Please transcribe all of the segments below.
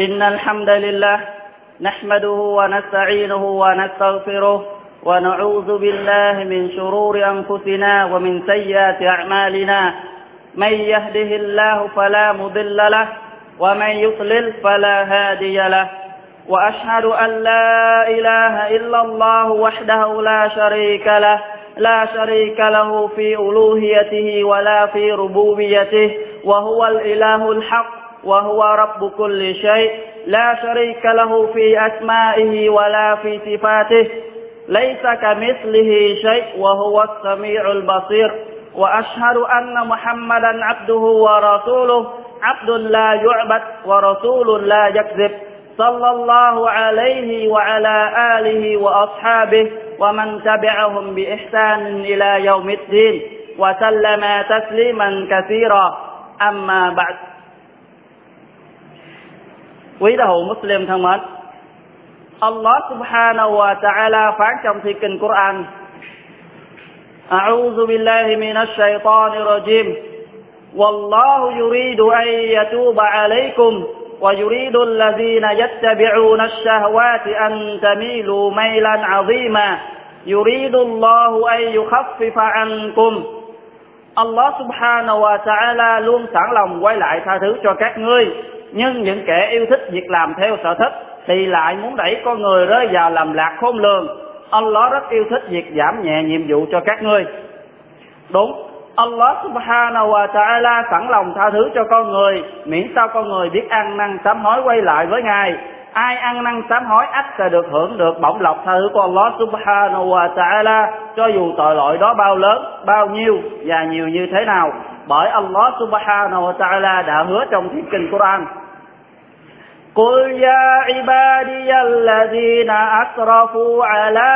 إن الحمد لله نحمده ونستعينه ونستغفره ونعوذ بالله من شرور أنفسنا ومن سيئات أعمالنا. من يهده الله فلا مضل له ومن يضلل فلا هادي له. وأشهد أن لا إله إلا الله وحده لا شريك له. لا شريك له في ألوهيته ولا في ربوبيته. وهو الإله الحق وهو رب كل شيء لا شريك له في أسمائه ولا في صفاته ليس كمثله شيء وهو السميع البصير. وأشهد أن محمدا عبده ورسوله عبد لا يعبد ورسول لا يكذب. صلى الله عليه وعلى آله وأصحابه ومن تبعهم بإحسان إلى يوم الدين وسلم تسليما كثيرا. أما بعد. Quý đạo hữu Muslim thân mến, Allah subhanahu wa ta'ala phán trong thi kinh Quran أعوذ بالله من الشيطان الرجيم والله يريد أن يتوب عليكم ويريد الذين يتبعون الشهوات أن تميلوا ميلا عظيما يريد الله أن يخفف عنكم Allah subhanahu wa ta'ala luôn sẵn lòng quay lại tha thứ cho các ngươi nhưng những kẻ yêu thích việc làm theo sở thích thì lại muốn đẩy con người rơi vào làm lạc khôn lường. Allah rất yêu thích việc giảm nhẹ nhiệm vụ cho các ngươi. Đúng, Allah subhanahu wa ta'ala sẵn lòng tha thứ cho con người, miễn sao con người biết ăn năn sám hối quay lại với Ngài. Ai ăn năn sám hối ắt sẽ được hưởng được bổng lộc tha thứ của Allah subhanahu wa ta'ala, cho dù tội lỗi đó bao lớn, bao nhiêu và nhiều như thế nào. Bởi Allah subhanahu wa ta'ala đã hứa trong thiên kinh Quran. قل يا عبادي الذين أسرفوا على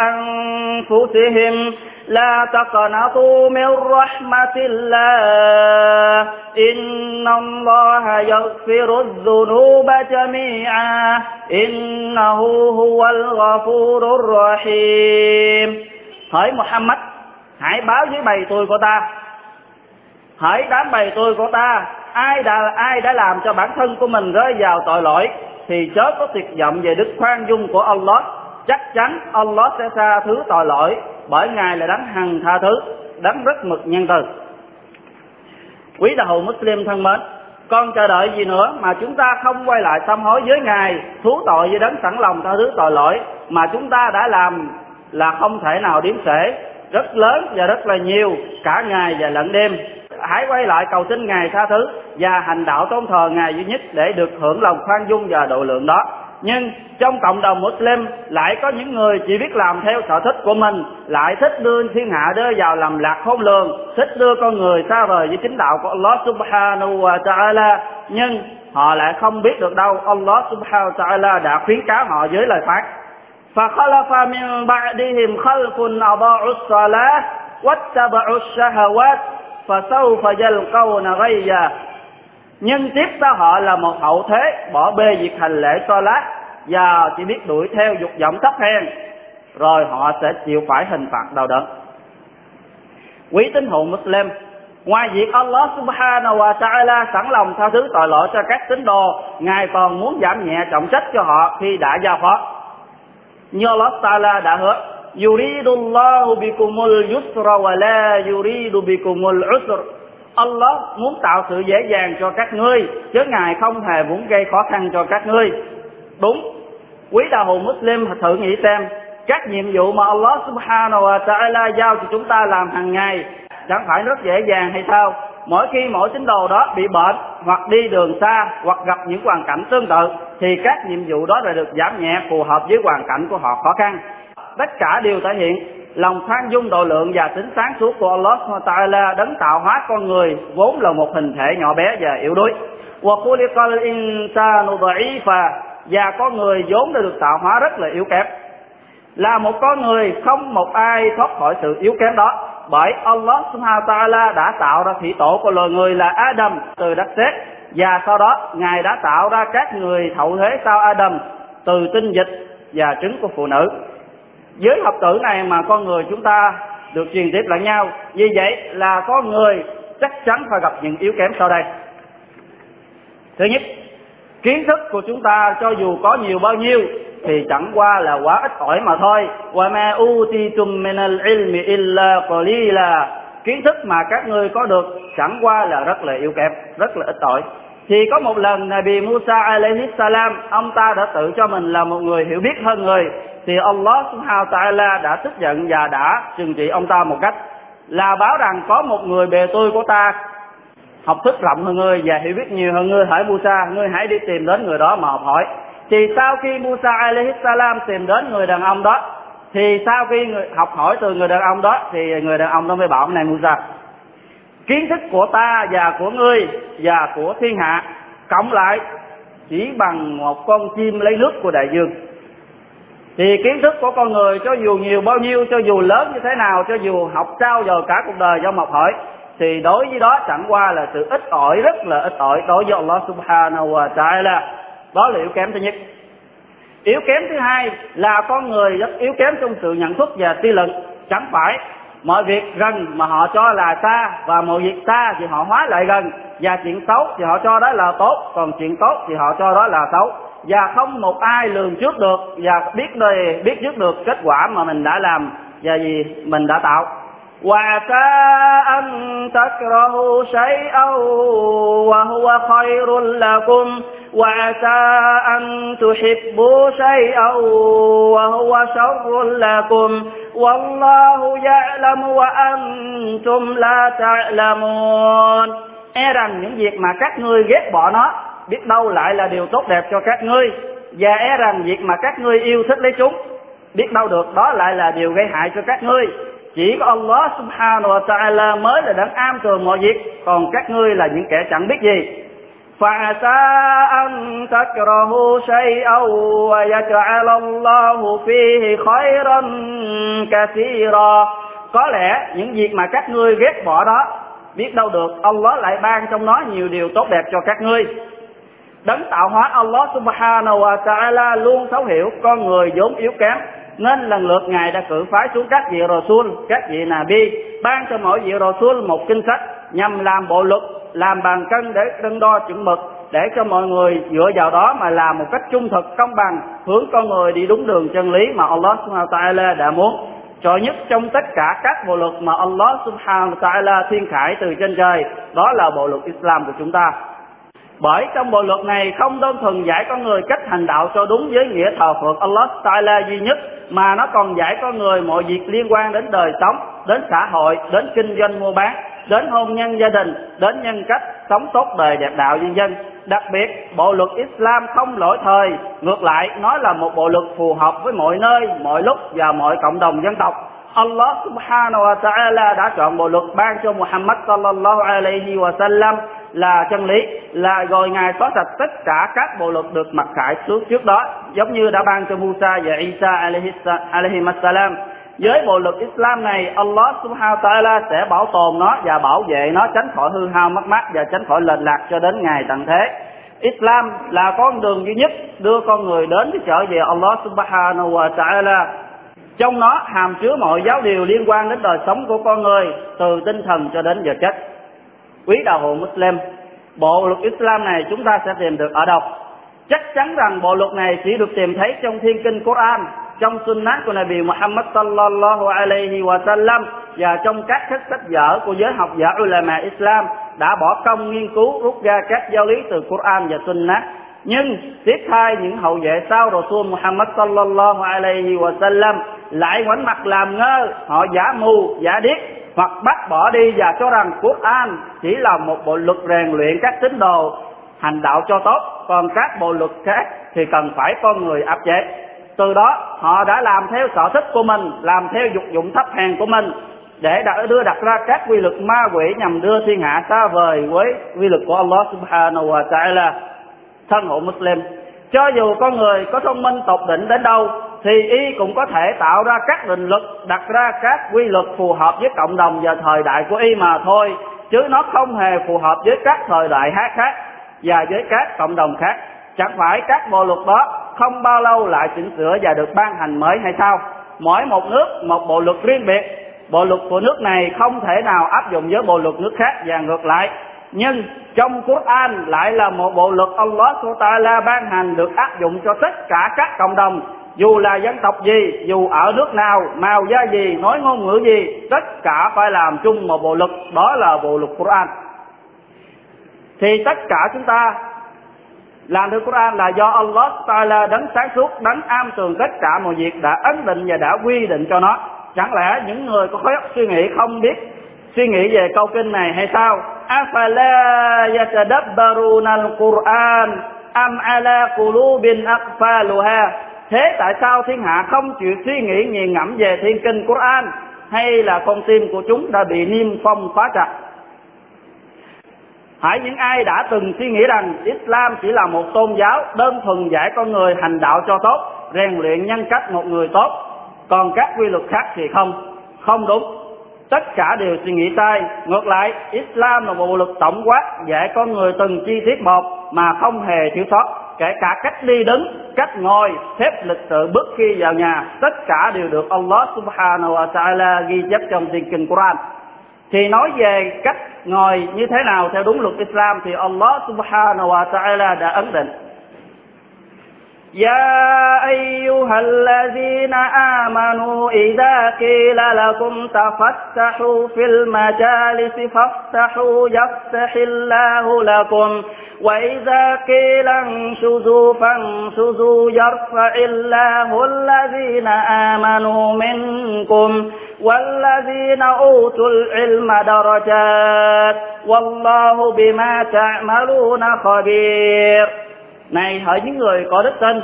أنفسهم لا تقنطوا من رحمة الله إن الله يغفر الذنوب جميعا إنه هو الغفور الرحيم Hỡi Muhammad hãy báo với bầy tôi của ta. Hỡi đám bầy tôi của ta. Ai đã ai đã làm cho bản thân của mình rơi vào tội lỗi, thì chớ có tuyệt vọng về đức khoan dung của Allah. Chắc chắn Allah sẽ tha thứ tội lỗi, bởi ngài là đấng hằng tha thứ, đấng rất mực nhân từ. Quý đạo hữu Muslim thân mến, con chờ đợi gì nữa mà chúng ta không quay lại sám hối với ngài, thú tội với đấng sẵn lòng tha thứ tội lỗi mà chúng ta đã làm là không thể nào điếm sể rất lớn và rất là nhiều cả ngày và lẫn đêm. Hãy quay lại cầu xin ngài tha thứ và hành đạo tôn thờ ngài duy nhất để được hưởng lòng khoan dung và độ lượng đó. Nhưng trong cộng đồng Muslim lại có những người chỉ biết làm theo sở thích của mình, lại thích đưa thiên hạ đưa vào làm lạc khôn lường, thích đưa con người xa vời với chính đạo của Allah subhanahu wa ta'ala. Nhưng họ lại không biết được đâu, Allah subhanahu wa ta'ala đã khuyến cáo họ với lời phán. فخلف من بعدهم خلف أضاعوا الصلاة واتبعوا الشهوات فسوف يلقون غيا nhưng tiếp sau họ là một hậu thế bỏ bê việc hành lễ so lát và chỉ biết đuổi theo dục vọng thấp hèn rồi họ sẽ chịu phải hình phạt đau đớn quý tín hữu Muslim ngoài việc Allah subhanahu wa ta'ala sẵn lòng tha thứ tội lỗi cho các tín đồ ngài còn muốn giảm nhẹ trọng trách cho họ khi đã giao phó như Allah ta'ala đã hứa, yuridullahu bikumul yusra wa la yuridu bikumul usra Allah muốn tạo sự dễ dàng cho các ngươi, chứ ngài không hề muốn gây khó khăn cho các ngươi. Đúng. Quý đạo hữu Muslim, thử nghĩ xem, các nhiệm vụ mà Allah subhanahu wa ta'ala giao cho chúng ta làm hàng ngày, chẳng phải rất dễ dàng hay sao? Mỗi khi mỗi tín đồ đó bị bệnh, hoặc đi đường xa, hoặc gặp những hoàn cảnh tương tự thì các nhiệm vụ đó đã được giảm nhẹ, phù hợp với hoàn cảnh của họ, khó khăn. Tất cả đều thể hiện lòng khoan dung, độ lượng và tính sáng suốt của Allah Ta'ala đấng tạo hóa con người vốn là một hình thể nhỏ bé và yếu đuối. Và con người vốn đã được tạo hóa rất là yếu kém. Là một con người không một ai thoát khỏi sự yếu kém đó. Bởi Allah Subhanahu Ta'ala đã tạo ra thị tổ của loài người là Adam, từ đất sét và sau đó, ngài đã tạo ra các người hậu thế sau Adam, từ tinh dịch và trứng của phụ nữ. Với học tử này mà con người chúng ta được truyền tiếp lại nhau, vì vậy là có người chắc chắn phải gặp những yếu kém sau đây. Thứ nhất, kiến thức của chúng ta cho dù có nhiều bao nhiêu thì chẳng qua là quá ít ỏi mà thôi. Wa ma utitum min al-ilmi illa qalila. Kiến thức mà các ngươi có được chẳng qua là rất là yếu kém, rất là ít ỏi thì có một lần Nabi Musa alayhi salam, ông ta đã tự cho mình là một người hiểu biết hơn người. Thì Allah subhanahu ta'ala đã tức giận và đã trừng trị ông ta một cách là báo rằng có một người bề tôi của ta học thức rộng hơn ngươi và hiểu biết nhiều hơn ngươi. Hỏi Musa, ngươi hãy đi tìm đến người đó mà học hỏi. Thì sau khi Musa alayhi salam tìm đến người đàn ông đó, thì sau khi người học hỏi từ người đàn ông đó, thì người đàn ông đó mới bảo này, Musa kiến thức của ta và của ngươi và của thiên hạ cộng lại chỉ bằng một con chim lấy nước của đại dương. Thì kiến thức của con người cho dù nhiều bao nhiêu, cho dù lớn như thế nào, cho dù học trao dồi cả cuộc đời do học hỏi, thì đối với đó chẳng qua là sự ít ỏi, rất là ít ỏi đối với Allah subhanahu wa ta'ala. Đó là yếu kém thứ nhất. Yếu kém thứ hai là con người rất yếu kém trong sự nhận thức và suy luận. Chẳng phải mọi việc gần mà họ cho là xa và mọi việc xa thì họ hóa lại gần. Và chuyện xấu thì họ cho đó là tốt, còn chuyện tốt thì họ cho đó là xấu. Và không một ai lường trước được và biết đời, biết trước được kết quả mà mình đã làm và gì mình đã tạo. وعسى أن تكرهوا شيئا وهو خير لكم وعسى أن تحبوا شيئا وهو شر لكم والله يعلم وأنتم لا تعلمون e rằng những việc mà các ngươi ghét bỏ nó biết đâu lại là điều tốt đẹp cho các ngươi và e rằng việc mà các ngươi yêu thích lấy chúng biết đâu được đó lại là điều gây hại cho các ngươi chỉ có Allah subhanahu wa ta'ala mới là đấng am tường mọi việc còn các ngươi là những kẻ chẳng biết gì فعسى أن تكرهوا شيئا ويجعل الله فيه خيرا كثيرا có lẽ những việc mà các ngươi ghét bỏ đó biết đâu được Allah lại ban trong nó nhiều điều tốt đẹp cho các ngươi đấng tạo hóa Allah subhanahu wa ta'ala luôn thấu hiểu con người vốn yếu kém nên lần lượt ngài đã cử phái xuống các vị Rasul, các vị Nabi, ban cho mỗi vị Rasul một kinh sách nhằm làm bộ luật, làm bàn cân để cân đo chuẩn mực, để cho mọi người dựa vào đó mà làm một cách trung thực công bằng, hướng con người đi đúng đường chân lý mà Allah Subhanahu wa Taala đã muốn. Trội nhất trong tất cả các bộ luật mà Allah Subhanahu wa Taala thiên khải từ trên trời, đó là bộ luật Islam của chúng ta bởi trong bộ luật này không đơn thuần dạy con người cách hành đạo cho đúng với nghĩa thờ phượng Allah Taala duy nhất mà nó còn dạy con người mọi việc liên quan đến đời sống, đến xã hội, đến kinh doanh mua bán, đến hôn nhân gia đình, đến nhân cách sống tốt đời đẹp đạo nhân dân. Đặc biệt, bộ luật Islam không lỗi thời, ngược lại nó là một bộ luật phù hợp với mọi nơi, mọi lúc và mọi cộng đồng dân tộc. Allah subhanahu wa ta'ala đã chọn bộ luật ban cho Muhammad sallallahu alaihi wa sallam là chân lý, là rồi ngài xóa sạch tất cả các bộ luật được mặc khải trước trước đó, giống như đã ban cho Musa và Isa alaihi salam với bộ luật Islam này, Allah subhanahu wa ta'ala sẽ bảo tồn nó và bảo vệ nó tránh khỏi hư hao mất mát và tránh khỏi lệch lạc cho đến ngày tận thế. Islam là con đường duy nhất đưa con người đến cái trở về Allah subhanahu wa ta'ala. Trong nó hàm chứa mọi giáo điều liên quan đến đời sống của con người, từ tinh thần cho đến vật chất quý đạo hữu Muslim, bộ luật Islam này chúng ta sẽ tìm được ở đâu? Chắc chắn rằng bộ luật này chỉ được tìm thấy trong thiên kinh Quran, trong sunnah của Nabi Muhammad sallallahu alaihi wa sallam và trong các sách sách vở của giới học giả ulama Islam đã bỏ công nghiên cứu, rút ra các giáo lý từ Quran và sunnah. Nhưng tiếp thay những hậu vệ sau Rasul Muhammad sallallahu alaihi wa sallam lại ngoảnh mặt làm ngơ, họ giả mù, giả điếc hoặc bắt bỏ đi và cho rằng Quran chỉ là một bộ luật rèn luyện các tín đồ. Hành đạo cho tốt, còn các bộ luật khác thì cần phải con người áp chế. Từ đó, họ đã làm theo sở thích của mình, làm theo dục dụng thấp hèn của mình, để đã đưa đặt ra các quy luật ma quỷ nhằm đưa thiên hạ xa vời với quy luật của Allah subhanahu wa ta'ala. Thân hữu Muslim, cho dù con người có thông minh tột đỉnh đến đâu thì y cũng có thể tạo ra các định luật, đặt ra các quy luật phù hợp với cộng đồng và thời đại của y mà thôi, chứ nó không hề phù hợp với các thời đại khác khác và với các cộng đồng khác. Chẳng phải các bộ luật đó không bao lâu lại chỉnh sửa và được ban hành mới hay sao? Mỗi một nước, một bộ luật riêng biệt. Bộ luật của nước này không thể nào áp dụng với bộ luật nước khác và ngược lại. Nhưng trong Quran lại là một bộ luật Allah Taala ban hành được áp dụng cho tất cả các cộng đồng dù là dân tộc gì, dù ở nước nào, màu da gì, nói ngôn ngữ gì, tất cả phải làm chung một bộ luật, đó là bộ luật Quran. Thì tất cả chúng ta làm theo Quran là do Allah Taala đấng sáng suốt, đấng am tường tất cả mọi việc đã ấn định và đã quy định cho nó. Chẳng lẽ những người có khối óc suy nghĩ không biết suy nghĩ về câu kinh này hay sao? Afala yatadabbaruna al-Quran am ala qulubin aqfaluha? Thế tại sao thiên hạ không chịu suy nghĩ nghiền ngẫm về thiên kinh Quran hay là con tim của chúng đã bị niêm phong khóa chặt Hãy những ai đã từng suy nghĩ rằng Islam chỉ là một tôn giáo đơn thuần dạy con người hành đạo cho tốt, rèn luyện nhân cách một người tốt, còn các quy luật khác thì không, không đúng. Tất cả đều suy nghĩ sai. Ngược lại, Islam là một bộ luật tổng quát dạy con người từng chi tiết một mà không hề thiếu sót. Kể cả cách đi đứng, cách ngồi, xếp lịch sự bước khi vào nhà, tất cả đều được Allah subhanahu wa ta'ala ghi chép trong thiên kinh Quran. Thì nói về cách ngồi như thế nào theo đúng luật Islam thì Allah subhanahu wa ta'ala đã ấn định. يا أيها الذين آمنوا إذا قيل لكم تفتحوا في المجالس فافتحوا يفتح الله لكم. وإذا قيل انشزوا فانشزوا يرفع الله الذين آمنوا منكم والذين أوتوا العلم درجات. والله بما تعملون خبير. Này, hỡi những người có đức tin,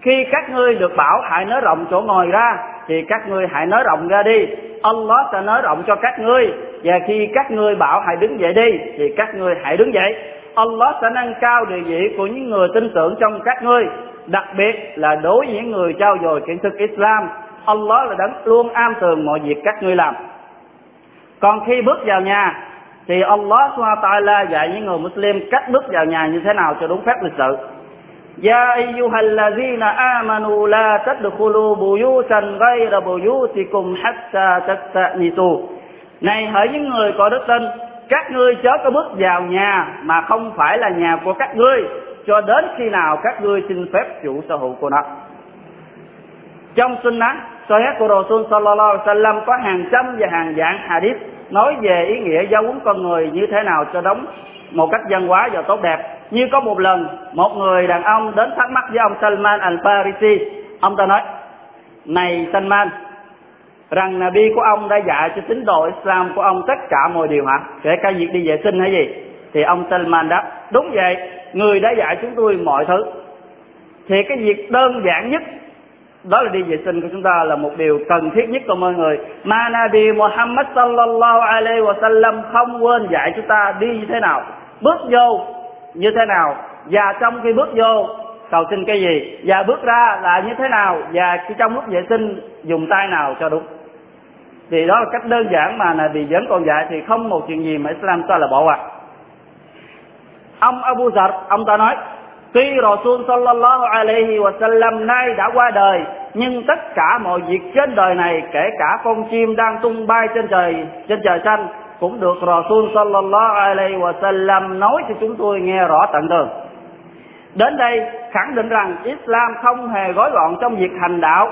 khi các ngươi được bảo hãy nới rộng chỗ ngồi ra, thì các ngươi hãy nới rộng ra đi. Allah sẽ nới rộng cho các ngươi, và khi các ngươi bảo hãy đứng dậy đi, thì các ngươi hãy đứng dậy. Allah sẽ nâng cao địa vị của những người tin tưởng trong các ngươi, đặc biệt là đối với những người trao dồi kiến thức Islam. Allah là đấng luôn am tường mọi việc các ngươi làm. Còn khi bước vào nhà, thì Allah subhanahu wa ta'ala dạy những người Muslim cách bước vào nhà như thế nào cho đúng phép lịch sự. يا أيها الذين آمنوا لا تدخلوا بيوتا غير بيوتكم حتى تستأنسوا Này hỡi những người có đức tin Các ngươi chớ có bước vào nhà Mà không phải là nhà của các ngươi Cho đến khi nào các ngươi xin phép chủ sở hữu của nó Trong sunnah Sahih của Rasul Sallallahu Alaihi Wasallam Có hàng trăm và hàng vạn hadith Nói về ý nghĩa giáo huấn con người như thế nào cho đúng Một cách văn hóa và tốt đẹp như có một lần, một người đàn ông đến thắc mắc với ông Salman al-Farisi. Ông ta nói, này Salman, rằng Nabi của ông đã dạy cho tín đồ Islam của ông tất cả mọi điều hả? Kể cả việc đi vệ sinh hay gì? Thì ông Salman đáp, đúng vậy, người đã dạy chúng tôi mọi thứ. Thì cái việc đơn giản nhất, đó là đi vệ sinh của chúng ta là một điều cần thiết nhất của mọi người. Mà Nabi Muhammad sallallahu alaihi wa sallam không quên dạy chúng ta đi như thế nào. Bước vô như thế nào? Và trong khi bước vô, cầu xin cái gì? Và bước ra là như thế nào? Và khi trong lúc vệ sinh, dùng tay nào cho đúng? Thì đó là cách đơn giản mà là vì vẫn còn dạy, thì không một chuyện gì mà Islam ta là bỏ qua. Ông Abu Zar, ông ta nói tuy Rasul sallallahu alaihi wa sallam nay đã qua đời, nhưng tất cả mọi việc trên đời này, kể cả con chim đang tung bay trên trời trên trời xanh cũng được Rasul sallallahu alaihi wa sallam nói cho chúng tôi nghe rõ tận tường. Đến đây khẳng định rằng Islam không hề gói gọn trong việc hành đạo.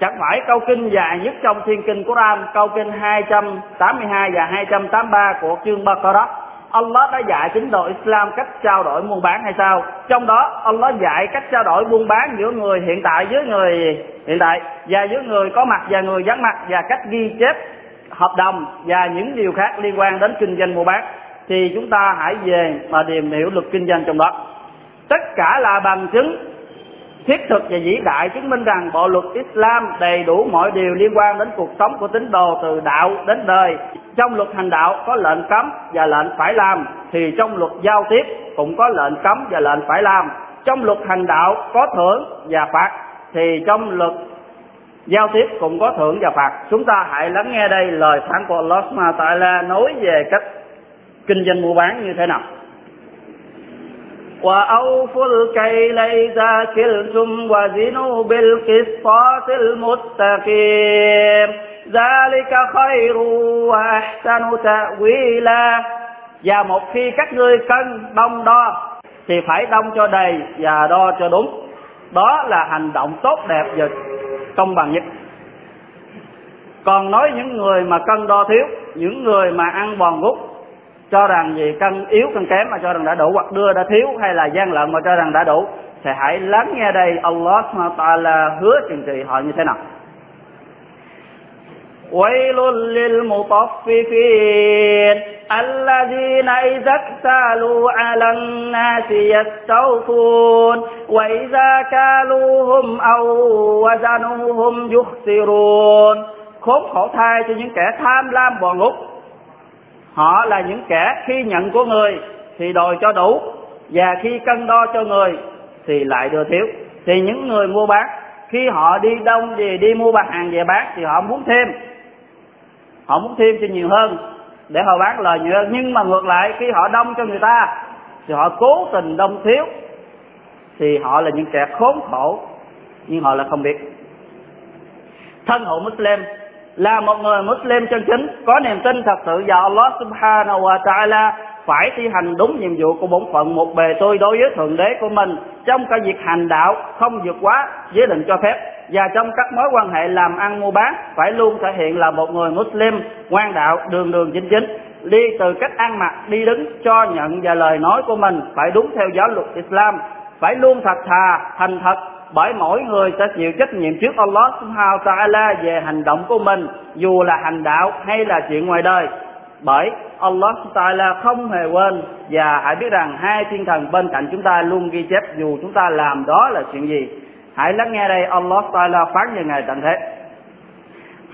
Chẳng phải câu kinh dài nhất trong thiên kinh Quran, câu kinh 282 và 283 của chương Baqarah. Allah đã dạy chính đồ Islam cách trao đổi buôn bán hay sao? Trong đó Allah dạy cách trao đổi buôn bán giữa người hiện tại với người hiện tại và giữa người có mặt và người vắng mặt và cách ghi chép hợp đồng và những điều khác liên quan đến kinh doanh mua bán thì chúng ta hãy về mà tìm hiểu luật kinh doanh trong đó tất cả là bằng chứng thiết thực và vĩ đại chứng minh rằng bộ luật Islam đầy đủ mọi điều liên quan đến cuộc sống của tín đồ từ đạo đến đời. Trong luật hành đạo có lệnh cấm và lệnh phải làm, thì trong luật giao tiếp cũng có lệnh cấm và lệnh phải làm. Trong luật hành đạo có thưởng và phạt, thì trong luật giao tiếp cũng có thưởng và phạt chúng ta hãy lắng nghe đây lời phán của Allah Subhanahu Ta'ala nói về cách kinh doanh mua bán như thế nào وأوفوا الكيل إذا كلتم وزنوا بالقسطاس المستقيم ذلك خير وأحسن تأويلا và một khi các ngươi cân đông đo thì phải đông cho đầy và đo cho đúng đó là hành động tốt đẹp và công bằng nhất. Còn nói những người mà cân đo thiếu, những người mà ăn bòn gút, cho rằng gì cân yếu cân kém mà cho rằng đã đủ hoặc đưa đã thiếu hay là gian lận mà cho rằng đã đủ, thì hãy lắng nghe đây. Allah Taala hứa trừng trị họ như thế nào. ويل للمطففين الذين إذا اكتالوا على الناس يستوفون وإذا كالوهم أو وزنوهم يخسرون khốn khổ thai cho những kẻ tham lam bò ngút họ là những kẻ khi nhận của người thì đòi cho đủ và khi cân đo cho người thì lại đưa thiếu thì những người mua bán khi họ đi đông gì đi mua bán hàng về bán thì họ muốn thêm họ muốn thêm cho nhiều hơn để họ bán lời nhiều hơn. Nhưng mà ngược lại, khi họ đông cho người ta, thì họ cố tình đông thiếu, thì họ là những kẻ khốn khổ, nhưng họ là không biết. Thân hữu Muslim là một người Muslim chân chính, có niềm tin thật sự vào Allah Subhanahu wa Taala, phải thi hành đúng nhiệm vụ của bổn phận, một bề tôi đối với thượng đế của mình trong cả việc hành đạo không vượt quá giới định cho phép, và trong các mối quan hệ làm ăn mua bán phải luôn thể hiện là một người Muslim, ngoan đạo, đường đường chính chính. Đi từ cách ăn mặc, đi đứng, cho nhận và lời nói của mình phải đúng theo giáo luật Islam. Phải luôn thật thà, thành thật, bởi mỗi người sẽ chịu trách nhiệm trước Allah Subhanahu Taala về hành động của mình, dù là hành đạo hay là chuyện ngoài đời bởi Allah Taala không hề quên và hãy biết rằng hai thiên thần bên cạnh chúng ta luôn ghi chép dù chúng ta làm đó là chuyện gì. Hãy lắng nghe đây, Allah Taala phán như ngài tận thế.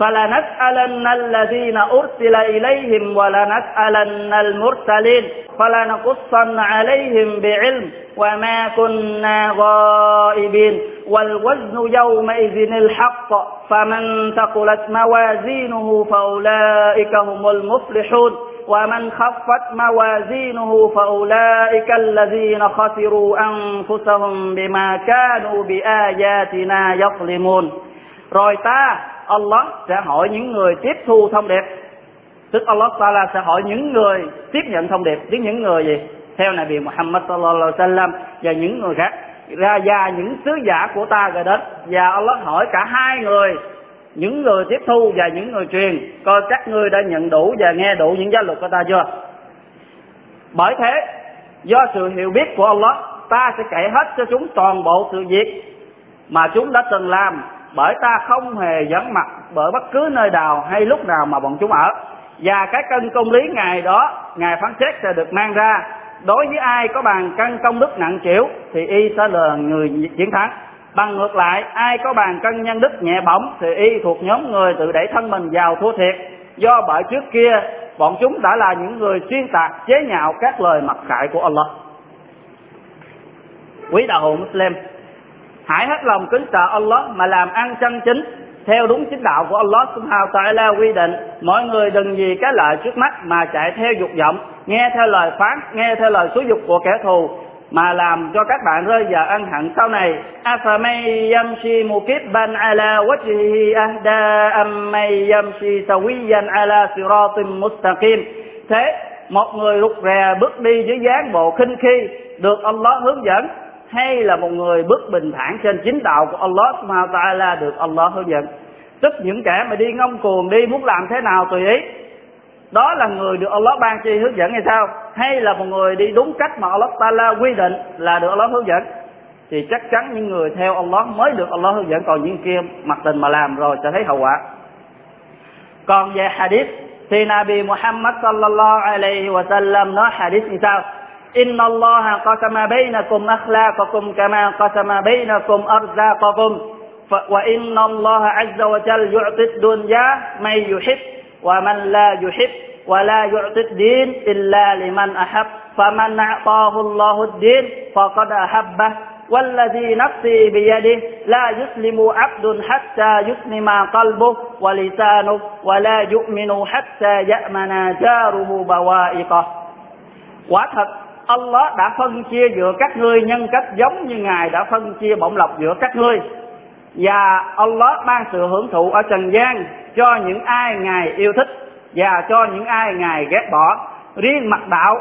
فلنسألن الذين أرسل إليهم ولنسألن المرسلين فلنقصن عليهم بعلم وما كنا غائبين والوزن يومئذ الحق فمن ثقلت موازينه فأولئك هم المفلحون ومن خفت موازينه فأولئك الذين خسروا أنفسهم بما كانوا بآياتنا يظلمون. rồi ta Allah sẽ hỏi những người tiếp thu thông điệp. Tức Allah Taala sẽ hỏi những người tiếp nhận thông điệp. Với những người gì? Theo Nabi Muhammad sallallahu alaihi wasallam và những người khác. Ra và những sứ giả của ta rồi đến và Allah hỏi cả hai người, những người tiếp thu và những người truyền, coi các ngươi đã nhận đủ và nghe đủ những giáo luật của ta chưa? Bởi thế, do sự hiểu biết của Allah, ta sẽ kể hết cho chúng toàn bộ sự việc mà chúng đã từng làm bởi ta không hề vắng mặt bởi bất cứ nơi nào hay lúc nào mà bọn chúng ở. Và cái cân công lý ngày đó, ngài phán xét sẽ được mang ra. Đối với ai có bàn cân công đức nặng chịu, thì y sẽ là người chiến thắng. Bằng ngược lại, ai có bàn cân nhân đức nhẹ bỏng, thì y thuộc nhóm người tự đẩy thân mình vào thua thiệt. Do bởi trước kia, bọn chúng đã là những người xuyên tạc, chế nhạo các lời mặc khải của Allah. Quý đạo hữu Muslim hãy hết lòng kính sợ Allah mà làm ăn chân chính. Theo đúng chính đạo của Allah subhanahu wa ta'ala quy định, mọi người đừng vì cái lợi trước mắt mà chạy theo dục vọng, nghe theo lời phán, nghe theo lời xúi dục của kẻ thù, mà làm cho các bạn rơi vào ân hận sau này. Afamay yamshi mukibban ala wajhihi ahda, ammay yamshi sawiyan ala siratin mustaqim. Thế, một người rụt rè bước đi dưới dáng bộ khinh khi được Allah hướng dẫn hay là một người bước bình thản trên chính đạo của Allah subhanahu wa ta'ala được Allah hướng dẫn. Tức những kẻ mà đi ngông cuồng, đi muốn làm thế nào tùy ý. Đó là người được Allah ban chi hướng dẫn hay sao? Hay là một người đi đúng cách mà Allah Taala quy định là được Allah hướng dẫn? Thì chắc chắn những người theo Allah mới được Allah hướng dẫn. Còn những kia mặc tình mà làm rồi sẽ thấy hậu quả. Còn về hadith, thì Nabi Muhammad sallallahu alaihi wa sallam nói hadith như sao? إن الله قسم بينكم أخلاقكم كما قسم بينكم أرزاقكم. وإن الله عز وجل يعطي الدنيا من يحب ومن لا يحب ولا يعطي الدين إلا لمن أحب. فمن أعطاه الله الدين فقد أحبه. والذي نفسي بيده لا يسلم عبد حتى يسلم قلبه ولسانه ولا يؤمن حتى يأمن جاره بوائقه. quả Allah đã phân chia giữa các ngươi nhân cách giống như Ngài đã phân chia bổng lộc giữa các ngươi. Và Allah ban sự hưởng thụ ở trần gian cho những ai Ngài yêu thích và cho những ai Ngài ghét bỏ. riêng mặt đạo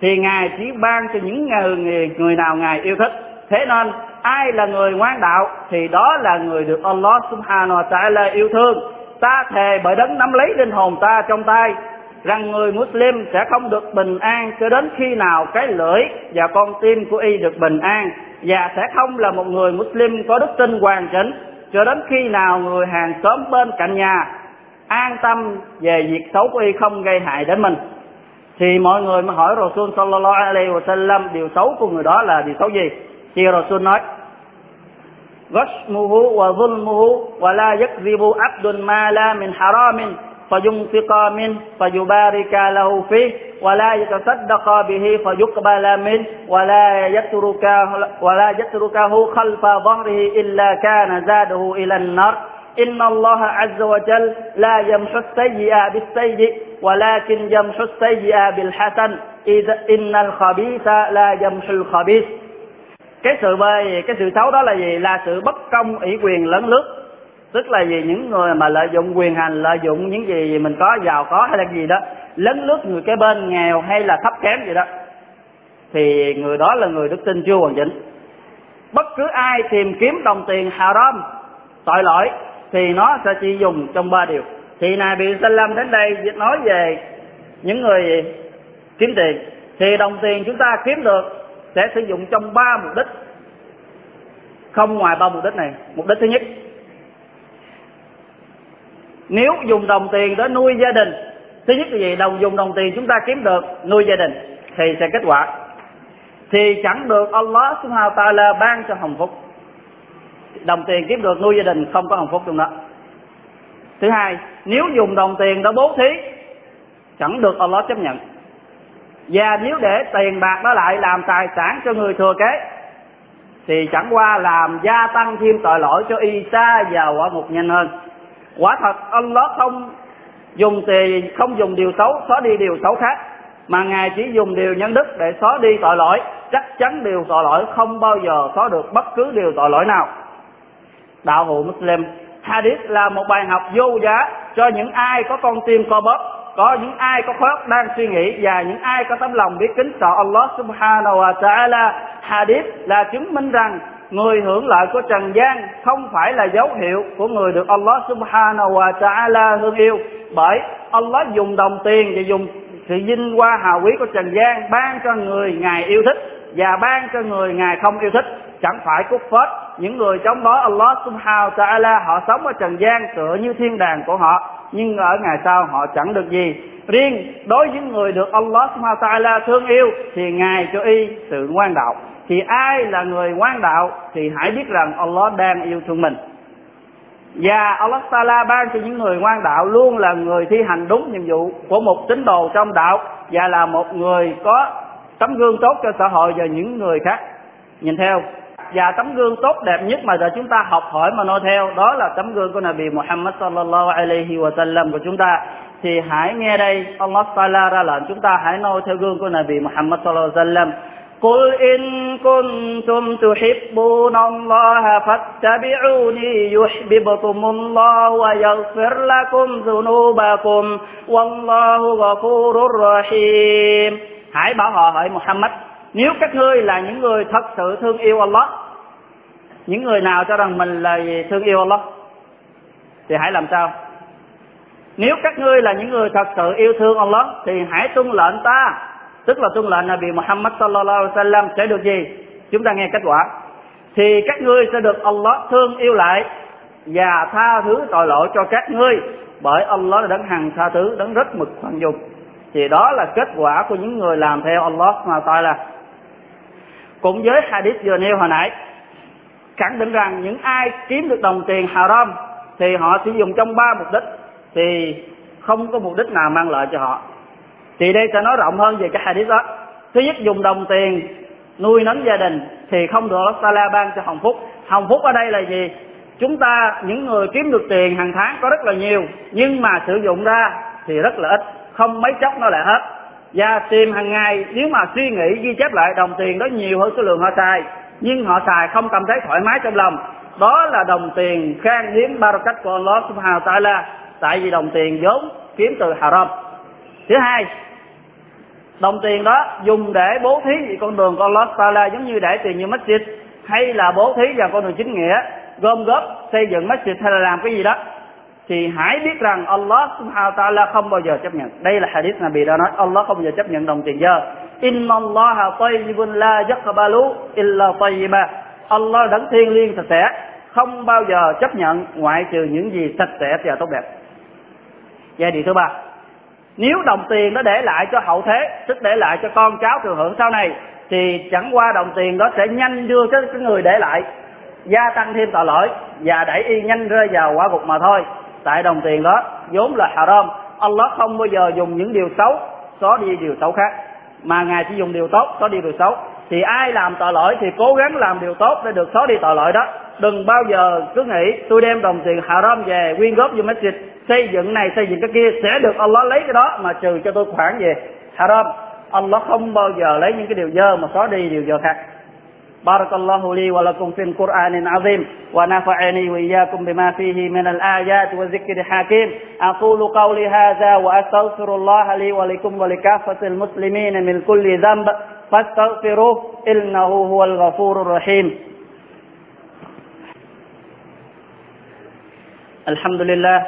thì ngài chỉ ban cho những người người nào ngài yêu thích thế nên, ai là người ngoan đạo thì đó là người được Allah subhanahu wa ta'ala yêu thương ta thề bởi đấng nắm lấy linh hồn ta trong tay rằng người Muslim sẽ không được bình an cho đến khi nào cái lưỡi và con tim của y được bình an và sẽ không là một người Muslim có đức tin hoàn chỉnh cho đến khi nào người hàng xóm bên cạnh nhà an tâm về việc xấu của y không gây hại đến mình thì mọi người mới hỏi Rasul sallallahu alaihi wa sallam điều xấu của người đó là điều xấu gì thì Rasul nói غشمه وظلمه ولا يكذب عبد ما لا من حرام فينفق منه فيبارك له فيه ولا يتصدق به فيقبل منه ولا يترك ولا يتركه خلف ظهره إلا كان زاده إلى النار إن الله عز وجل لا يمحو السيئة بالسيء ولكن يمحو السيئة بالحسن إذ إن الخبيث لا يمحو الخبيث cái sự bê cái sự xấu đó là gì là sự bất công ủy quyền lấn lướt tức là vì những người mà lợi dụng quyền hành, lợi dụng những gì mình có, giàu có hay là gì đó, lấn lướt người cái bên nghèo hay là thấp kém gì đó, thì người đó là người đức tin chưa hoàn chỉnh. Bất cứ ai tìm kiếm đồng tiền haram, tội lỗi, thì nó sẽ chỉ dùng trong ba điều. Thì này bị Salam đến đây nói về những người kiếm tiền. Thì đồng tiền chúng ta kiếm được sẽ sử dụng trong ba mục đích. Không ngoài ba mục đích này. Mục đích thứ nhất nếu dùng đồng tiền để nuôi gia đình, thứ nhất là gì? Đồng dùng đồng tiền chúng ta kiếm được nuôi gia đình thì sẽ kết quả. Thì chẳng được Allah subhanahu wa ta'ala ban cho hồng phúc. Đồng tiền kiếm được nuôi gia đình không có hồng phúc trong đó. Thứ hai, nếu dùng đồng tiền đó bố thí, chẳng được Allah chấp nhận. Và nếu để tiền bạc đó lại làm tài sản cho người thừa kế, thì chẳng qua làm gia tăng thêm tội lỗi cho y xa vào quả ngục nhanh hơn quả thật, Allah không dùng tiền không dùng điều xấu, xóa đi điều xấu khác. Mà ngài chỉ dùng điều nhân đức để xóa đi tội lỗi. Chắc chắn điều tội lỗi không bao giờ xóa được bất cứ điều tội lỗi nào. Đạo hữu Muslim, Hadith là một bài học vô giá cho những ai có con tim co bóp, có những ai có khối óc đang suy nghĩ và những ai có tấm lòng biết kính sợ Allah subhanahu wa ta'ala. Hadith là chứng minh rằng người hưởng lợi của trần gian không phải là dấu hiệu của người được Allah subhanahu wa ta'ala thương yêu. Bởi Allah dùng đồng tiền và dùng sự vinh hoa hào quý của trần gian ban cho người ngài yêu thích và ban cho người ngài không yêu thích. Chẳng phải cúc phết, những người chống đối Allah subhanahu wa ta'ala họ sống ở trần gian tựa như thiên đàng của họ, nhưng ở ngày sau họ chẳng được gì. Riêng đối với người được Allah subhanahu wa ta'ala thương yêu thì ngài cho y sự ngoan đạo thì ai là người ngoan đạo thì hãy biết rằng Allah đang yêu thương mình. Và Allah Taala ban cho những người ngoan đạo luôn là người thi hành đúng nhiệm vụ của một tín đồ trong đạo và là một người có tấm gương tốt cho xã hội và những người khác. Nhìn theo. Và tấm gương tốt đẹp nhất mà giờ chúng ta học hỏi mà noi theo, đó là tấm gương của Nabi Muhammad sallallahu alaihi wa sallam của chúng ta. Thì hãy nghe đây, Allah Taala ra lệnh chúng ta hãy noi theo gương của Nabi Muhammad sallallahu alaihi wa sallam قل إن كنتم تحبون الله فاتبعوني يحببكم الله ويغفر لكم ذنوبكم والله غفور رحيم Hãy bảo họ hỡi Muhammad nếu các ngươi là những người thật sự thương yêu Allah những người nào cho rằng mình là thương yêu Allah thì hãy làm sao nếu các ngươi là những người thật sự yêu thương Allah thì hãy tuân lệnh ta tức là tuân lệnh Nabi Muhammad sallallahu alaihi wasallam sẽ được gì? Chúng ta nghe kết quả. Thì các ngươi sẽ được Allah thương yêu lại và tha thứ tội lỗi cho các ngươi, bởi Allah là đấng hằng tha thứ, đấng rất mực khoan dung. Thì đó là kết quả của những người làm theo Allah mà ta là cũng với hadith vừa nêu hồi nãy, khẳng định rằng những ai kiếm được đồng tiền haram thì họ sử dụng trong ba mục đích, thì không có mục đích nào mang lợi cho họ thì đây sẽ nói rộng hơn về cái hadith đó. Thứ nhất, dùng đồng tiền nuôi nấng gia đình thì không được Allah Taala ban cho hồng phúc. Hồng phúc ở đây là gì? Chúng ta, những người kiếm được tiền hàng tháng có rất là nhiều, nhưng mà sử dụng ra thì rất là ít, không mấy chốc nó lại hết. Và tìm hàng ngày, nếu mà suy nghĩ, ghi chép lại, đồng tiền đó nhiều hơn số lượng họ xài, nhưng họ xài không cảm thấy thoải mái trong lòng. Đó là đồng tiền khan hiếm, barakat của Allah subhanahu wa ta'ala. Tại vì đồng tiền vốn kiếm từ haram thứ hai, đồng tiền đó dùng để bố thí vì con đường con Allah la giống như để tiền như masjid, hay là bố thí vào con đường chính nghĩa, gom góp xây dựng masjid hay là làm cái gì đó, thì hãy biết rằng Allah subhanahu wa ta'ala không bao giờ chấp nhận. Đây là hadith Nabi đã nói, Allah không bao giờ chấp nhận đồng tiền dơ. Inna Allah tayyibun la yaqbalu illa tayyiba. Allah đấng thiên liêng sạch sẽ, không bao giờ chấp nhận ngoại trừ những gì sạch sẽ và tốt đẹp. Giai điệu thứ ba nếu đồng tiền đó để lại cho hậu thế tức để lại cho con cháu thừa hưởng sau này thì chẳng qua đồng tiền đó sẽ nhanh đưa cái, cái người để lại gia tăng thêm tội lỗi và đẩy y nhanh rơi vào quả gục mà thôi. Tại đồng tiền đó vốn là haram Allah không bao giờ dùng những điều xấu xóa đi điều xấu khác. Mà ngài chỉ dùng điều tốt xóa đi điều xấu thì ai làm tội lỗi thì cố gắng làm điều tốt để được xóa đi tội lỗi đó đừng bao giờ cứ nghĩ tôi đem đồng tiền haram về quyên góp vô masjid xây dựng này xây dựng cái kia sẽ được Allah lấy cái đó mà trừ cho tôi khoản về haram Allah không bao giờ lấy những cái điều dơ mà xóa đi điều dơ khác بارك الله لي ولكم في القرآن العظيم ونفعني وإياكم بما فيه من الآيات والذكر الحكيم أقول قولي هذا وأستغفر الله لي ولكم ولكافة المسلمين من كل ذنب فاستغفروه إنه هو الغفور الرحيم. الحمد لله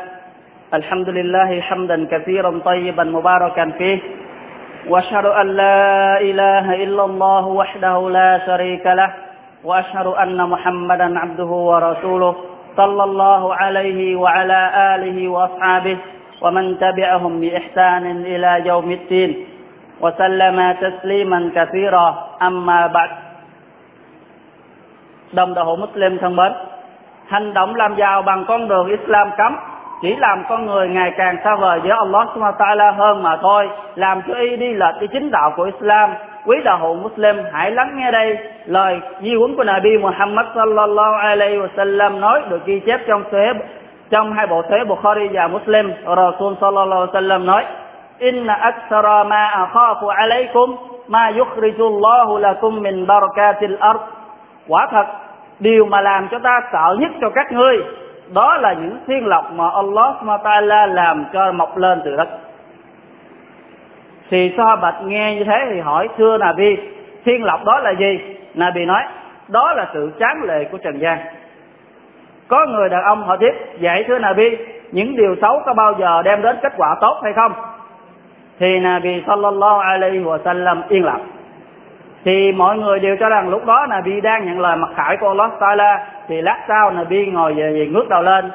الحمد لله حمدا كثيرا طيبا مباركا فيه وأشهد أن لا إله إلا الله وحده لا شريك له وأشهد أن محمدا عبده ورسوله صلى الله عليه وعلى آله وأصحابه ومن تبعهم بإحسان إلى يوم الدين. وسلم تسليما كثيرا اما بعد đồng đạo hữu Muslim thân mến hành động làm giàu bằng con đường Islam cấm chỉ làm con người ngày càng xa vời với Allah subhanahu wa ta'ala hơn mà thôi làm cho y đi lệch cái chính đạo của Islam quý đạo hữu Muslim hãy lắng nghe đây lời di huấn của Nabi Muhammad sallallahu alaihi wasallam nói được ghi chép trong thế trong hai bộ thế Bukhari và Muslim Rasul sallallahu alaihi wasallam nói inna aktsara ma akhafu alaykum, ma yukhrijullahu lakum min barakatil ard. Quả thật, điều mà làm cho ta sợ nhất cho các ngươi, đó là những thiên lộc mà Allah SWT làm cho mọc lên từ đất. Thì so bạch nghe như thế thì hỏi, thưa Nabi, thiên lộc đó là gì? Nabi nói, đó là sự tráng lệ của trần gian. Có người đàn ông hỏi tiếp vậy thưa Nabi, những điều xấu có bao giờ đem đến kết quả tốt hay không? Thì Nabi sallallahu alaihi wa sallam yên lặng. Thì mọi người đều cho rằng lúc đó Nabi đang nhận lời mặc khải của Allah Taala. Thì lát sau Nabi ngồi về, về ngước đầu lên.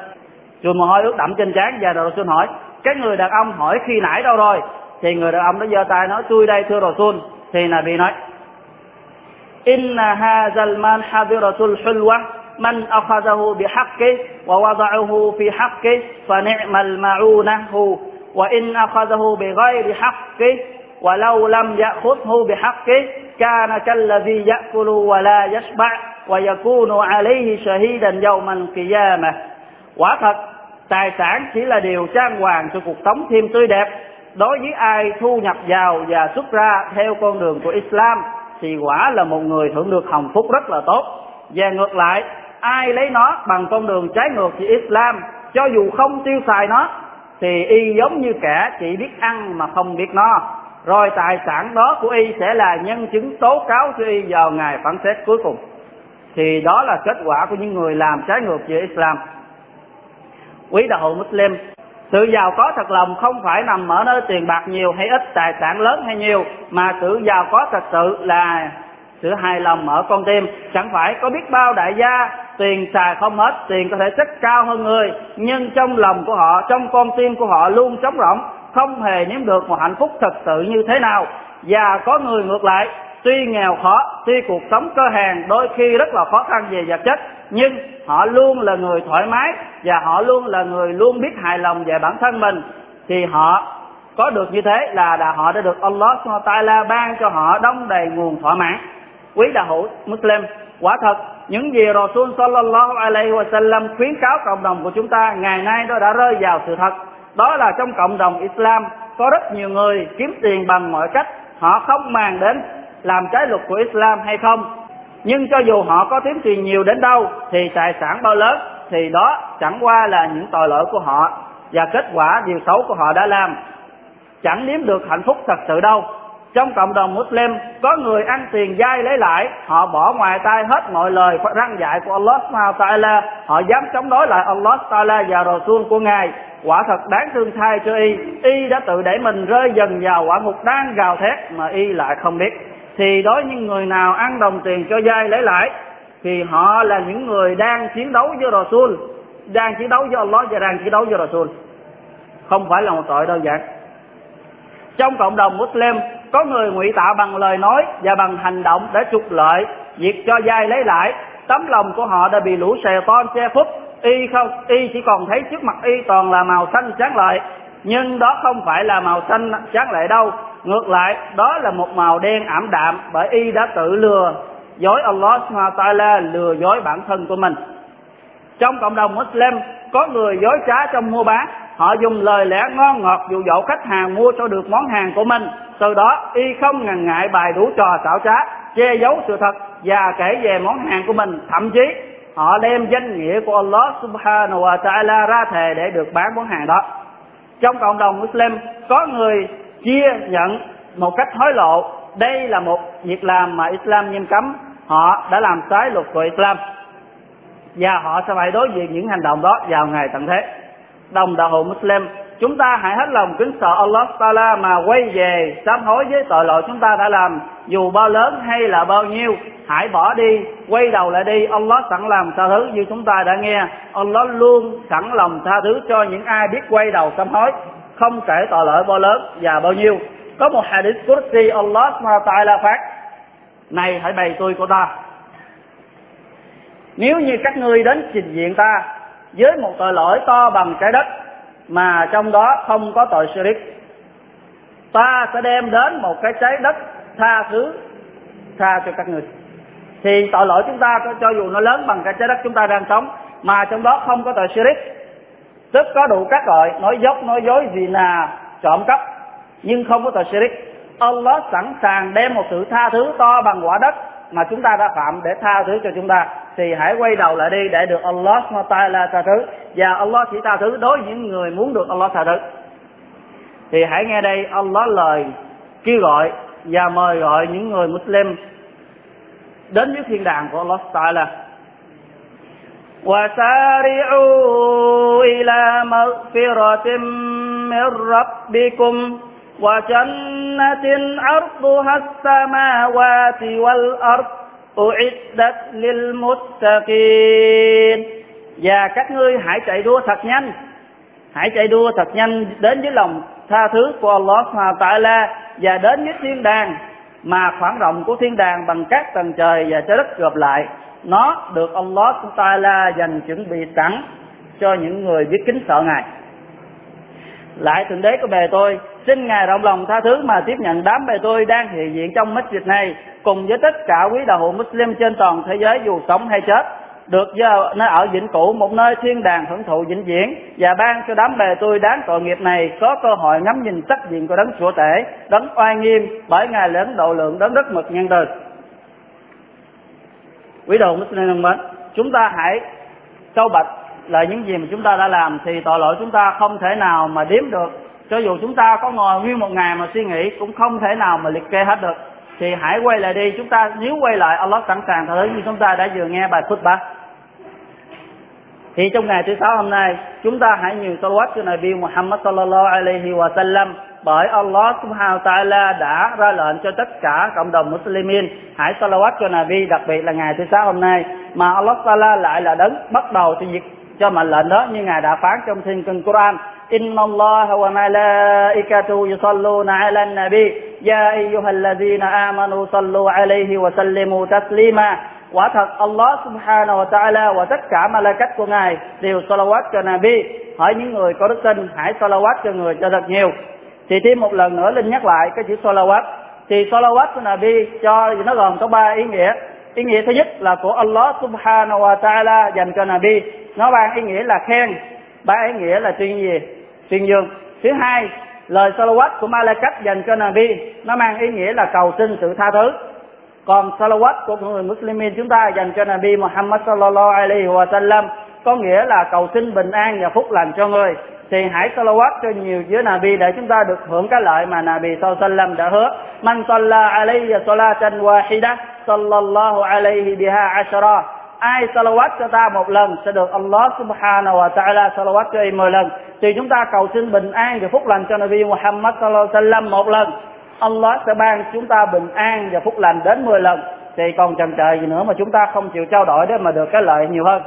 Rồi mồ hôi ướt đẫm trên trán và rồi xin hỏi cái người đàn ông hỏi khi nãy đâu rồi? Thì người đàn ông đó giơ tay nói tôi đây thưa Rasul. Thì Nabi nói inna hazal man hadiratul hulwa man akhadahu bihaqqi wa wada'ahu fi haqqi fa ni'mal ma'unahu. wa in akhadahu bighayri haqqi ولو لم يأخذه بحقه كان كالذي يأكل ولا يشبع ويكون عليه شهيدا يوم القيامة quả thật tài sản chỉ là điều trang hoàng cho cuộc sống thêm tươi đẹp đối với ai thu nhập vào và xuất ra theo con đường của Islam thì quả là một người hưởng được hồng phúc rất là tốt và ngược lại ai lấy nó bằng con đường trái ngược với Islam cho dù không tiêu xài nó thì y giống như kẻ chỉ biết ăn mà không biết no. Rồi tài sản đó của y sẽ là nhân chứng tố cáo cho y vào ngày phán xét cuối cùng. Thì đó là kết quả của những người làm trái ngược với Islam. Quý đạo hữu Muslim, sự giàu có thật lòng không phải nằm ở nơi tiền bạc nhiều hay ít, tài sản lớn hay nhiều, mà sự giàu có thật sự là sự hài lòng ở con tim. Chẳng phải có biết bao đại gia tiền xài không hết tiền có thể rất cao hơn người. Nhưng trong lòng của họ trong con tim của họ luôn trống rỗng không hề nếm được một hạnh phúc thật sự như thế nào. Và có người ngược lại tuy nghèo khó tuy cuộc sống cơ hàng, đôi khi rất là khó khăn về vật chất nhưng họ luôn là người thoải mái và họ luôn là người luôn biết hài lòng về bản thân mình. Thì họ có được như thế là đã họ đã được Allah Taala ban cho họ đông đầy nguồn thỏa mãn quý đạo hữu Muslim, quả thật, những gì Rasul Sallallahu Alaihi Wasallam khuyến cáo cộng đồng của chúng ta ngày nay đó đã rơi vào sự thật. Đó là trong cộng đồng Islam, có rất nhiều người kiếm tiền bằng mọi cách, họ không màng đến làm trái luật của Islam hay không. Nhưng cho dù họ có kiếm tiền nhiều đến đâu, thì tài sản bao lớn, thì đó chẳng qua là những tội lỗi của họ và kết quả điều xấu của họ đã làm. Chẳng nếm được hạnh phúc thật sự đâu trong cộng đồng Muslim, có người ăn tiền dai lấy lại, họ bỏ ngoài tay hết mọi lời răng dạy của Allah Taala. Họ dám chống đối lại Allah Taala và Rasul của ngài. Quả thật đáng thương thay cho y. Y đã tự đẩy mình rơi dần vào quả ngục đang gào thét mà y lại không biết. Thì đối với những người nào ăn đồng tiền cho dai lấy lại, thì họ là những người đang chiến đấu với Rasul, đang chiến đấu với Allah và đang chiến đấu với Rasul. Không phải là một tội đơn giản. Trong cộng đồng Muslim có người ngụy tạo bằng lời nói và bằng hành động để trục lợi việc cho dai lấy lại. Tấm lòng của họ đã bị lũ xè ton che phúc y không, y chỉ còn thấy trước mặt y toàn là màu xanh sáng lợi. Nhưng đó không phải là màu xanh sáng lợi đâu. Ngược lại, đó là một màu đen ảm đạm bởi y đã tự lừa. Dối Allah subhanahu lừa dối bản thân của mình. Trong cộng đồng Muslim, có người dối trá trong mua bán họ dùng lời lẽ ngon ngọt dụ dỗ khách hàng mua cho được món hàng của mình. Từ đó, y không ngần ngại bài đủ trò xảo trá, che giấu sự thật và kể về món hàng của mình. Thậm chí, họ đem danh nghĩa của Allah subhanahu wa ta'ala ra thề để được bán món hàng đó. Trong cộng đồng Muslim, có người chia nhận một cách hối lộ, đây là một việc làm mà Islam nghiêm cấm. Họ đã làm trái luật của Islam và họ sẽ phải đối diện những hành động đó vào ngày tận thế đồng đạo hữu Muslim. Chúng ta hãy hết lòng kính sợ Allah Taala mà quay về sám hối với tội lỗi chúng ta đã làm. Dù bao lớn hay là bao nhiêu, hãy bỏ đi, quay đầu lại đi. Allah sẵn làm tha thứ như chúng ta đã nghe. Allah luôn sẵn lòng tha thứ cho những ai biết quay đầu sám hối, không kể tội lỗi bao lớn và bao nhiêu. Có một hadith Qudsi, Allah Taala phát. Này, hãy bày tôi của ta. Nếu như các ngươi đến trình diện ta với một tội lỗi to bằng trái đất mà trong đó không có tội shirk. Ta sẽ đem đến một cái trái đất tha thứ, tha cho các người. Thì tội lỗi chúng ta cho dù nó lớn bằng cái trái đất chúng ta đang sống, mà trong đó không có tội shirk. Tức có đủ các tội, nói dốc, nói dối, gì là trộm cắp, nhưng không có tội shirk. Allah sẵn sàng đem một sự tha thứ to bằng quả đất mà chúng ta đã phạm để tha thứ cho chúng ta thì hãy quay đầu lại đi để được Allah Taala tha thứ và Allah chỉ tha thứ đối với những người muốn được Allah tha thứ thì hãy nghe đây Allah lời kêu gọi và mời gọi những người Muslim đến với thiên đàng của Allah Taala وسارعوا إلى مغفرة من ربكم وجنة عرضها السماوات والأرض أعدت للمتقين và các ngươi hãy chạy đua thật nhanh hãy chạy đua thật nhanh đến với lòng tha thứ của Allah Taala và đến với thiên đàng mà khoảng rộng của thiên đàng bằng các tầng trời và trái đất gộp lại nó được Allah Taala dành chuẩn bị sẵn cho những người biết kính sợ ngài lại thượng đế của bề tôi xin ngài rộng lòng tha thứ mà tiếp nhận đám bề tôi đang hiện diện trong dịch này cùng với tất cả quý đạo hữu Muslim trên toàn thế giới dù sống hay chết, được giờ nơi ở vĩnh cửu, một nơi thiên đàng hưởng thụ vĩnh viễn. Và ban cho đám bề tôi đáng tội nghiệp này có cơ hội ngắm nhìn sắc diện của đấng sủa tể, đấng oai nghiêm, bởi ngài lớn độ lượng đấng rất mực nhân từ. Quý đạo Muslim thân mến, chúng ta hãy sâu bạch là những gì mà chúng ta đã làm thì tội lỗi chúng ta không thể nào mà đếm được cho dù chúng ta có ngồi nguyên một ngày mà suy nghĩ, cũng không thể nào mà liệt kê hết được. Thì hãy quay lại đi. Chúng ta, nếu quay lại, Allah sẵn sàng. Thử như chúng ta đã vừa nghe bài khutbah. Thì trong ngày thứ sáu hôm nay, chúng ta hãy nhiều salawat cho Nabi Muhammad sallallahu alaihi wa sallam, bởi Allah subhanahu ta'ala đã ra lệnh cho tất cả cộng đồng Muslimin hãy salawat cho Nabi, đặc biệt là ngày thứ sáu hôm nay. Mà Allah ta'ala lại là đấng bắt đầu cho việc, cho mệnh lệnh đó như ngài đã phán trong thiên kinh Quran. إن الله وملائكته يصلون على النبي يا أيها الذين آمنوا صلوا عليه وسلموا تسليما quả thật Allah subhanahu wa ta'ala và tất cả malaikat của ngài đều salawat cho Nabi hỏi những người có đức tin hãy salawat cho người cho thật nhiều thì thêm một lần nữa linh nhắc lại cái chữ salawat thì salawat của Nabi cho nó gồm có ba ý nghĩa ý nghĩa thứ nhất là của Allah subhanahu wa ta'ala dành cho Nabi nó ban ý nghĩa là khen ba ý nghĩa là tuyên gì? Tuyên dương. Thứ hai, lời salawat của Malakat dành cho Nabi, nó mang ý nghĩa là cầu xin sự tha thứ. Còn salawat của người Muslimin chúng ta dành cho Nabi Muhammad sallallahu alaihi wa sallam có nghĩa là cầu xin bình an và phúc lành cho người. Thì hãy salawat cho nhiều với Nabi để chúng ta được hưởng cái lợi mà Nabi sallallahu đã hứa. Man salla alayya salatan wahida, sallallahu alayhi biha ashara ai salawat cho ta một lần sẽ được Allah subhanahu wa ta'ala salawat cho em 10 lần thì chúng ta cầu xin bình an và phúc lành cho Nabi Muhammad sallallahu alaihi wasallam một lần Allah sẽ ban chúng ta bình an và phúc lành đến 10 lần thì còn chần chờ gì nữa mà chúng ta không chịu trao đổi để mà được cái lợi nhiều hơn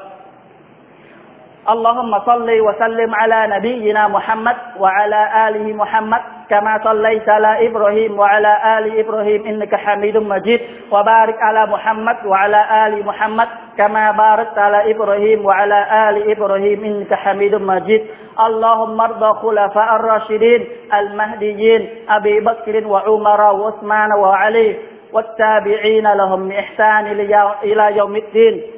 اللهم صل وسلم على نبينا محمد وعلى آله محمد كما صليت على إبراهيم وعلى آل إبراهيم إنك حميد مجيد. وبارك على محمد وعلى آل محمد كما باركت على إبراهيم وعلى آل إبراهيم إنك حميد مجيد. اللهم ارض خلفاء الراشدين المهديين أبي بكر وعمر وعثمان وعلي والتابعين لهم بإحسان إلى يوم الدين.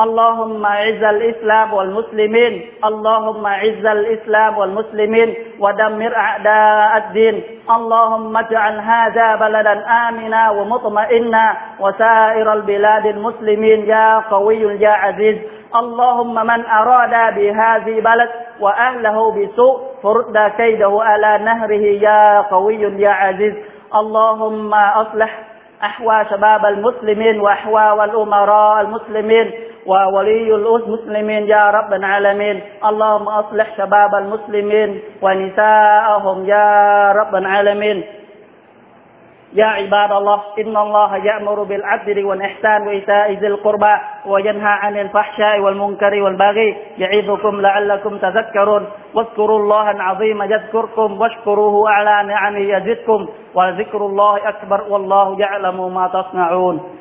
اللهم اعز الإسلام والمسلمين اللهم اعز الإسلام والمسلمين ودمر أعداء الدين اللهم اجعل هذا بلدا آمنا ومطمئنا وسائر البلاد المسلمين يا قوي يا عزيز اللهم من أراد بهذه بلد وأهله بسوء فرد كيده على نهره يا قوي يا عزيز اللهم أصلح أحوى شباب المسلمين وأحوى والأمراء المسلمين وولي المسلمين يا رب العالمين. اللهم أصلح شباب المسلمين ونساءهم يا رب العالمين. يا عباد الله إن الله يأمر بالعدل والإحسان وإيتاء ذي القربى وينهى عن الفحشاء والمنكر والبغي يعظكم لعلكم تذكرون. واذكروا الله العظيم يذكركم واشكروه على نعمه يزدكم. وذكر الله أكبر والله يعلم ما تصنعون.